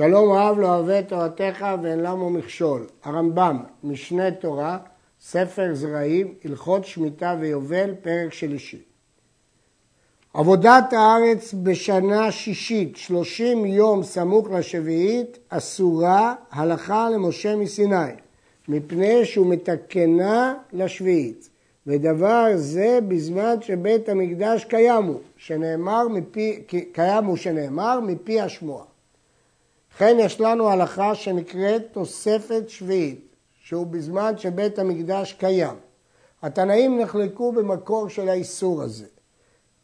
שלום רב לא אוהב את תורתך ואין למו מכשול. הרמב"ם, משנה תורה, ספר זרעים, הלכות שמיטה ויובל, פרק שלישי. עבודת הארץ בשנה שישית, שלושים יום סמוך לשביעית, אסורה הלכה למשה מסיני, מפני שהוא מתקנה לשביעית. ודבר זה בזמן שבית המקדש קיים הוא, שנאמר מפי, קיים הוא שנאמר מפי השמועה. לכן יש לנו הלכה שנקראת תוספת שביעית, שהוא בזמן שבית המקדש קיים. התנאים נחלקו במקור של האיסור הזה.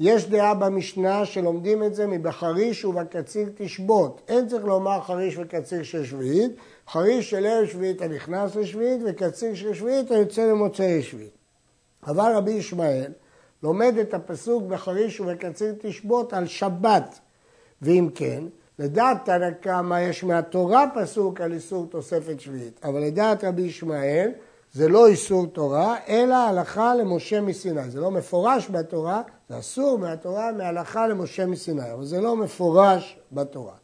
יש דעה במשנה שלומדים את זה מבחריש ובקציר תשבות. אין צריך לומר חריש וקציר של שביעית, חריש של ערב שביעית הנכנס לשביעית וקציר של שביעית היוצא למוצאי שביעית. אבל רבי ישמעאל לומד את הפסוק בחריש ובקציר תשבות על שבת, ואם כן, לדעת תנא קמא יש מהתורה פסוק על איסור תוספת שביעית, אבל לדעת רבי ישמעאל זה לא איסור תורה, אלא הלכה למשה מסיני. זה לא מפורש בתורה, זה אסור מהתורה מהלכה למשה מסיני, אבל זה לא מפורש בתורה.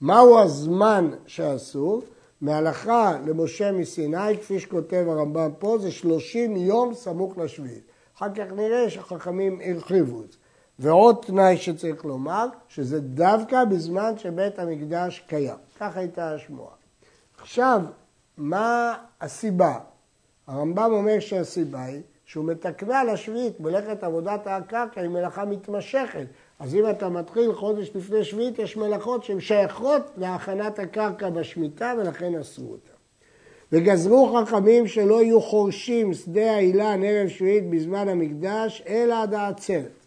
מהו הזמן שאסור? מהלכה למשה מסיני, כפי שכותב הרמב"ם פה, זה שלושים יום סמוך לשביעית. אחר כך נראה שהחכמים הרחיבו את זה. ועוד תנאי שצריך לומר, שזה דווקא בזמן שבית המקדש קיים. כך הייתה השמועה. עכשיו, מה הסיבה? הרמב"ם אומר שהסיבה היא שהוא מתקנה לשביעית, מלאכת עבודת הקרקע היא מלאכה מתמשכת. אז אם אתה מתחיל חודש לפני שביעית, יש מלאכות שהן שייכות להכנת הקרקע בשמיטה ולכן אסרו אותה. וגזרו חכמים שלא יהיו חורשים שדה האילן ערב שביעית בזמן המקדש, אלא עד העצרת.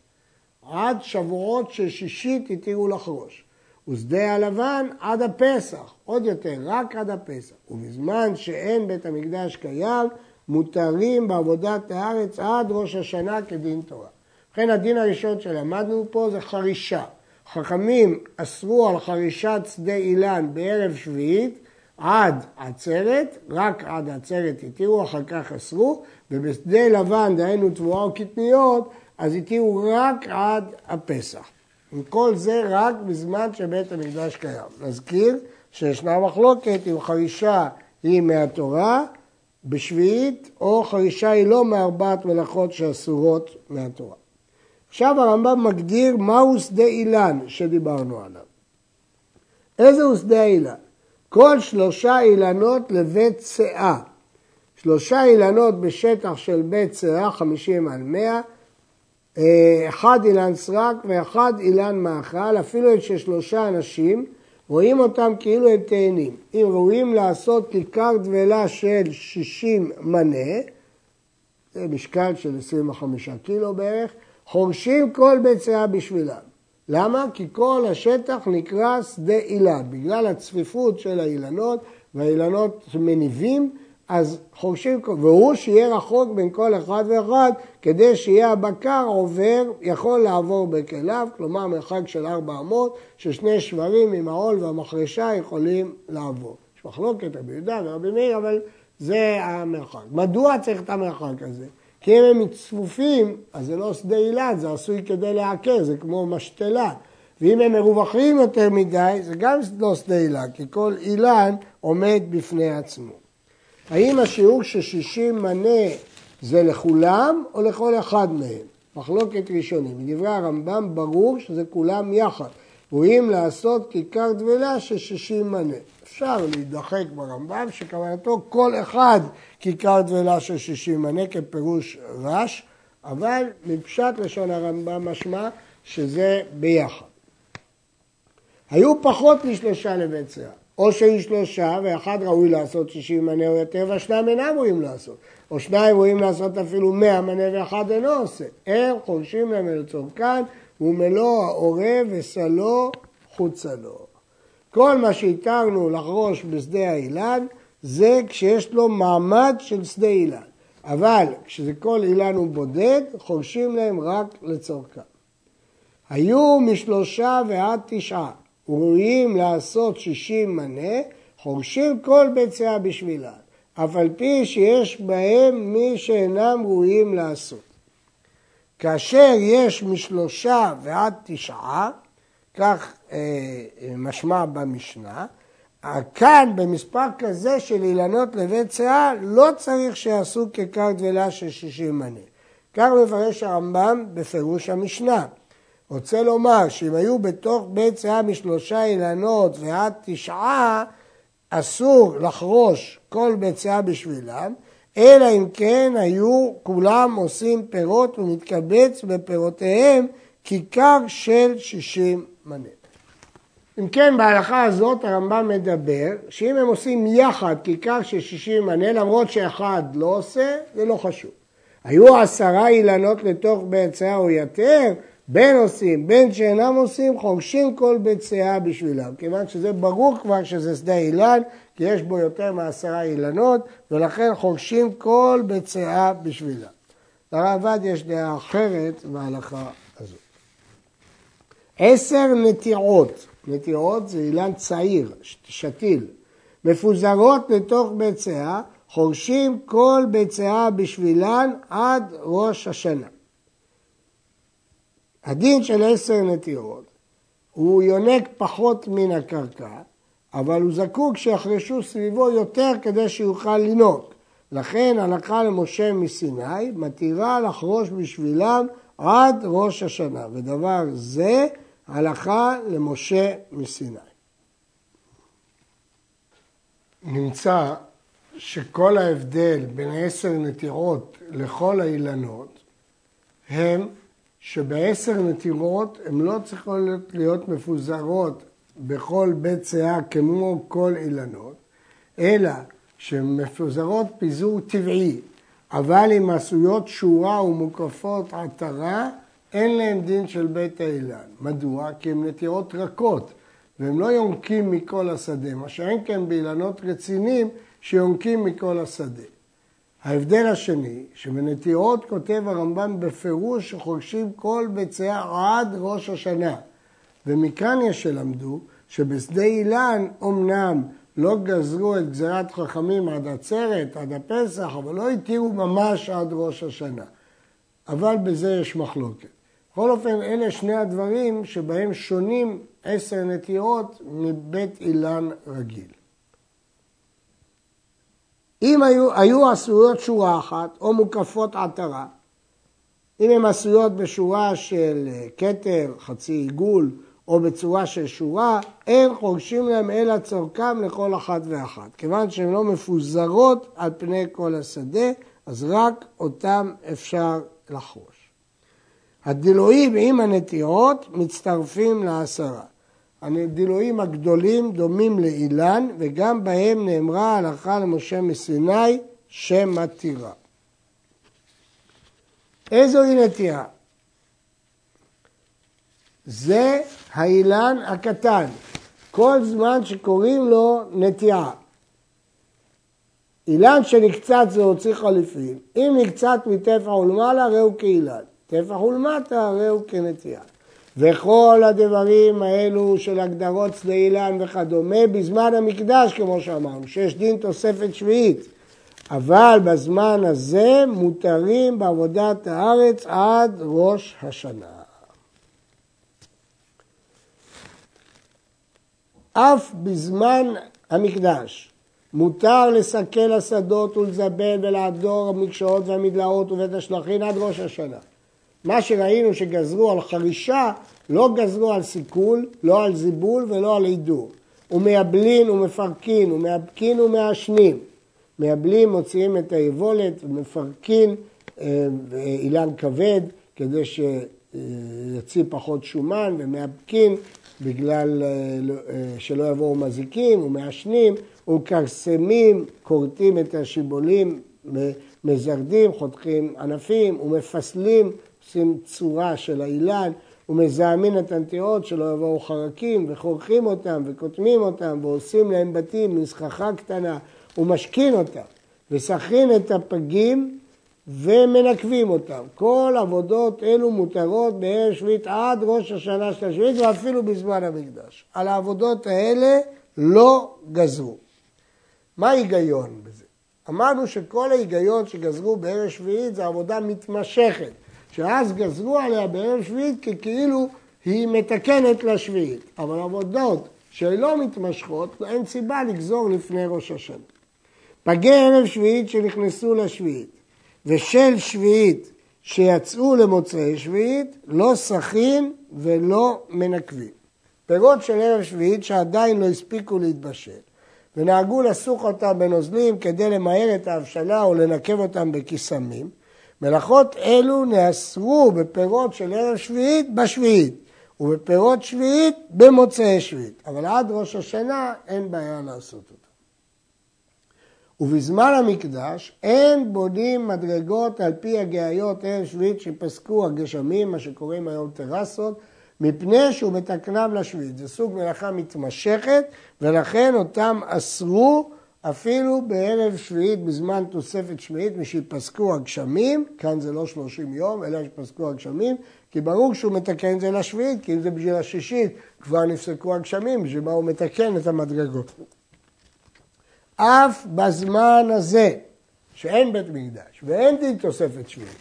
עד שבועות של שישית התירו לחרוש. ושדה הלבן עד הפסח, עוד יותר, רק עד הפסח. ובזמן שאין בית המקדש קיים, מותרים בעבודת הארץ עד ראש השנה כדין תורה. לכן הדין הראשון שלמדנו פה זה חרישה. חכמים אסרו על חרישת שדה אילן בערב שביעית עד עצרת, רק עד עצרת התירו, אחר כך אסרו, ובשדה לבן, דהיינו תבואה או קטניות, אז התירו רק עד הפסח. וכל זה רק בזמן שבית המקדש קיים. נזכיר שישנה מחלוקת אם חרישה היא מהתורה בשביעית, או חרישה היא לא מארבעת מלאכות שאסורות מהתורה. עכשיו הרמב"ם מגדיר מהו שדה אילן שדיברנו עליו. איזהו שדה אילן? כל שלושה אילנות לבית שאה. שלושה אילנות בשטח של בית שאה, 50 על 100, אה, אחד אילן סרק ואחד אילן מאכל, אפילו של שלושה אנשים, רואים אותם כאילו הם תאנים. אם ראויים לעשות כיכר דבלה של 60 מנה, זה משקל של 25 קילו בערך, חורשים כל ביציה בשבילם. למה? כי כל השטח נקרא שדה אילן, בגלל הצפיפות של האילנות, והאילנות מניבים, אז חורשים, והוא שיהיה רחוק בין כל אחד ואחד, כדי שיהיה הבקר עובר, יכול לעבור בכליו, כלומר מרחק של 400, ששני שברים עם העול והמחרשה יכולים לעבור. יש מחלוקת רבי יהודה ורבי מאיר, אבל זה המרחק. מדוע צריך את המרחק הזה? כי אם הם צפופים, אז זה לא שדה אילן, זה עשוי כדי לעקר, זה כמו משתלה. ואם הם מרווחים יותר מדי, זה גם לא שדה אילן, כי כל אילן עומד בפני עצמו. האם השיעור של 60 מנה זה לכולם או לכל אחד מהם? מחלוקת ראשונים. מדברי הרמב"ם ברור שזה כולם יחד. ראויים לעשות כיכר דבלה של 60 מנה. אפשר להידחק ברמב"ם שכוונתו כל אחד כיכר דבלה של 60 מנה כפירוש רש, אבל מפשט לשון הרמב"ם משמע שזה ביחד. היו פחות משלושה לבית שיער. או שהיו שלושה ואחד ראוי לעשות שישים מנה או יותר והשניים אינם ראויים לעשות. או שניים ראויים לעשות אפילו מאה מנה ואחד אינו עושה. הם חורשים להם אל צורכן ומלוא העורב וסלו חוצה לו. כל מה שהתרנו לחרוש בשדה האילן זה כשיש לו מעמד של שדה אילן. אבל כשזה כל אילן הוא בודד, חורשים להם רק לצורכם. היו משלושה ועד תשעה. ראויים לעשות שישים מנה, חורשים כל ביציה בשבילן, אף על פי שיש בהם מי שאינם ראויים לעשות. כאשר יש משלושה ועד תשעה, כך אה, משמע במשנה, כאן, במספר כזה של אילנות לבית שאה, לא צריך שיעשו כיכר דבלה של שישים מנה. כך מפרש הרמב"ם בפירוש המשנה. רוצה לומר שאם היו בתוך בית שאה משלושה אילנות ועד תשעה, אסור לחרוש כל בית שאה בשבילם, אלא אם כן היו כולם עושים פירות ומתקבץ בפירותיהם כיכר של שישים מנה. אם כן, בהלכה הזאת הרמב"ם מדבר שאם הם עושים יחד כיכר של שישים מנה, למרות שאחד לא עושה, זה לא חשוב. היו עשרה אילנות לתוך בית שאה או יתר, בין עושים, בין שאינם עושים, חורשים כל בית שאה בשבילם. כיוון שזה ברור כבר שזה שדה אילן, כי יש בו יותר מעשרה אילנות, ולכן חורשים כל בית שאה בשבילם. לרעב"ד יש דעה אחרת בהלכה הזאת. עשר נטיעות, נטיעות זה אילן צעיר, שתיל, מפוזרות לתוך בית שאה, חורשים כל בית שאה בשבילן עד ראש השנה. הדין של עשר נטירות הוא יונק פחות מן הקרקע, אבל הוא זקוק שיחרשו סביבו יותר כדי שיוכל לנהוג. לכן הלכה למשה מסיני מתירה לחרוש בשבילם עד ראש השנה, ודבר זה הלכה למשה מסיני. נמצא שכל ההבדל בין עשר נטירות לכל האילנות הם שבעשר נטירות הן לא צריכות להיות מפוזרות בכל בית שאה כמו כל אילנות, אלא שהן מפוזרות פיזור טבעי, אבל אם עשויות שורה ומוקפות עטרה, אין להן דין של בית האילן. מדוע? כי הן נטירות רכות, והם לא יונקים מכל השדה, מה שאין כן באילנות רציניים שיונקים מכל השדה. ההבדל השני, שבנטיעות כותב הרמב"ם בפירוש שחורשים כל ביציה עד ראש השנה. ומכאן יש שלמדו שבשדה אילן אמנם לא גזרו את גזירת חכמים עד עצרת, עד הפסח, אבל לא התירו ממש עד ראש השנה. אבל בזה יש מחלוקת. בכל אופן, אלה שני הדברים שבהם שונים עשר נטיעות מבית אילן רגיל. אם היו, היו עשויות שורה אחת או מוקפות עטרה, אם הן עשויות בשורה של כתר, חצי עיגול, או בצורה של שורה, אין חורשים להם אלא צורכם לכל אחת ואחת. כיוון שהן לא מפוזרות על פני כל השדה, אז רק אותם אפשר לחרוש. הדילויים עם הנטיעות מצטרפים לעשרה. הדילויים הגדולים דומים לאילן, וגם בהם נאמרה הלכה למשה מסיני שמתירה. איזוהי נטייה? זה האילן הקטן, כל זמן שקוראים לו נטיעה. אילן שנקצת זה הוציא חליפין, אם נקצת מטפח ולמעלה ראו כאילן, טפח ולמטה ראו כנטיעה. וכל הדברים האלו של הגדרות שדה אילן וכדומה בזמן המקדש, כמו שאמרנו, שיש דין תוספת שביעית. אבל בזמן הזה מותרים בעבודת הארץ עד ראש השנה. אף בזמן המקדש מותר לסכל השדות ולזבל ולעדור המקשאות והמדלאות ובית השלכין עד ראש השנה. מה שראינו שגזרו על חרישה, לא גזרו על סיכול, לא על זיבול ולא על עידור. ומייבלין ומפרקין ומאבקין ומעשנים. מייבלים מוציאים את היבולת ומפרקין אה, אילן כבד כדי שיוציא פחות שומן ומאבקין בגלל אה, לא, אה, שלא יבואו מזיקים ומעשנים וכרסמים, כורתים את השיבולים, מזרדים, חותכים ענפים ומפסלים עושים צורה של האילן ומזהמים את הנטיעות שלא יבואו חרקים וחורכים אותם וקוטמים אותם ועושים להם בתים מסככה קטנה ומשכין אותם וסכין את הפגים ומנקבים אותם. כל עבודות אלו מותרות בערב שביעית עד ראש השנה של השביעית ואפילו בזמן המקדש. על העבודות האלה לא גזרו. מה ההיגיון בזה? אמרנו שכל ההיגיון שגזרו בערב שביעית זה עבודה מתמשכת. שאז גזרו עליה בערב שביעית ככאילו היא מתקנת לשביעית. אבל עבודות שלא מתמשכות, אין סיבה לגזור לפני ראש השנה. פגי ערב שביעית שנכנסו לשביעית ושל שביעית שיצאו למוצאי שביעית, לא סכין ולא מנקבים. פירות של ערב שביעית שעדיין לא הספיקו להתבשל ונהגו לסוך אותם בנוזלים כדי למהר את ההבשלה או לנקב אותם בקיסמים, מלאכות אלו נאסרו בפירות של ערב שביעית בשביעית ובפירות שביעית במוצאי שביעית, אבל עד ראש השנה אין בעיה לעשות אותם. ובזמן המקדש אין בונים מדרגות על פי הגאיות ערב שביעית שפסקו הגשמים, מה שקוראים היום טרסות, מפני שהוא מתקנם לשביעית. זה סוג מלאכה מתמשכת, ולכן אותם אסרו אפילו בערב שביעית בזמן תוספת שביעית, משפסקו הגשמים, כאן זה לא 30 יום, אלא שפסקו הגשמים, כי ברור שהוא מתקן את זה לשביעית, כי אם זה בשביל השישית, כבר נפסקו הגשמים, בשביל מה הוא מתקן את המדרגות. אף בזמן הזה, שאין בית מקדש ואין דין תוספת שביעית,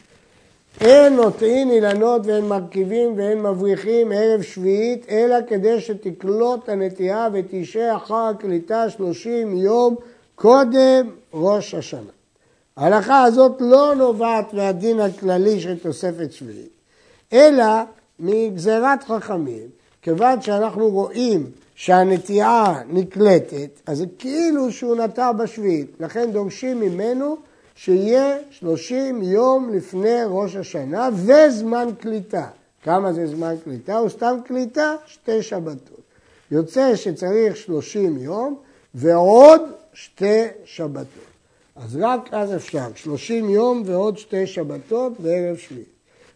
אין נוטעין אילנות ואין מרכיבים ואין מבריחים ערב שביעית, אלא כדי שתקלוט הנטייה ותשעה אחר הקליטה שלושים יום קודם ראש השנה. ההלכה הזאת לא נובעת מהדין הכללי של תוספת שביעית, אלא מגזירת חכמים, כיוון שאנחנו רואים שהנטיעה נקלטת, אז זה כאילו שהוא נטע בשביעית, לכן דורשים ממנו שיהיה 30 יום לפני ראש השנה וזמן קליטה. כמה זה זמן קליטה? הוא סתם קליטה? שתי שבתות. יוצא שצריך 30 יום ועוד שתי שבתות. אז רק אז אפשר, 30 יום ועוד שתי שבתות וערב שביעי.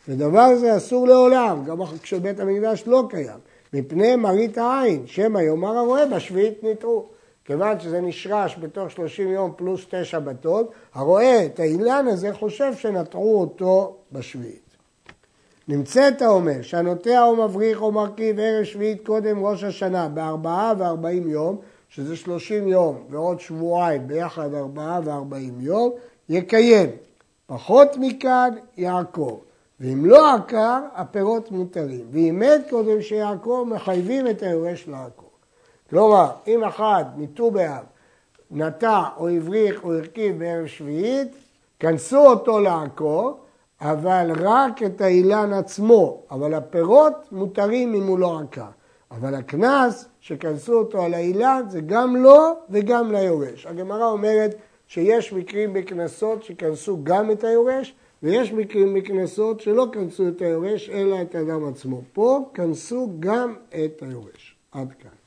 ודבר זה אסור לעולם, גם כשבית המקדש לא קיים, מפני מראית העין, שמא יאמר הרועה בשביעית ניטרו. כיוון שזה נשרש בתוך 30 יום פלוס שתי שבתות, הרואה את האילן הזה חושב שנטעו אותו בשביעית. נמצאת האומר שהנוטע או מבריך או מרכיב ערב שביעית קודם ראש השנה בארבעה וארבעים יום, שזה 30 יום ועוד שבועיים ביחד ארבעה וארבעים יום, יקיים. פחות מכאן יעקור. ואם לא עקר, הפירות מותרים. ואם מת קודם שיעקור, מחייבים את היורש לעקור. כלומר, אם אחד מט"ו באב נטע או הבריך או הרכיב בערב שביעית, כנסו אותו לעקור, אבל רק את האילן עצמו, אבל הפירות מותרים אם הוא לא עקר. אבל הקנס שכנסו אותו על האילן זה גם לו וגם ליורש. הגמרא אומרת שיש מקרים בקנסות שכנסו גם את היורש, ויש מקרים בקנסות שלא כנסו את היורש אלא את האדם עצמו. פה כנסו גם את היורש. עד כאן.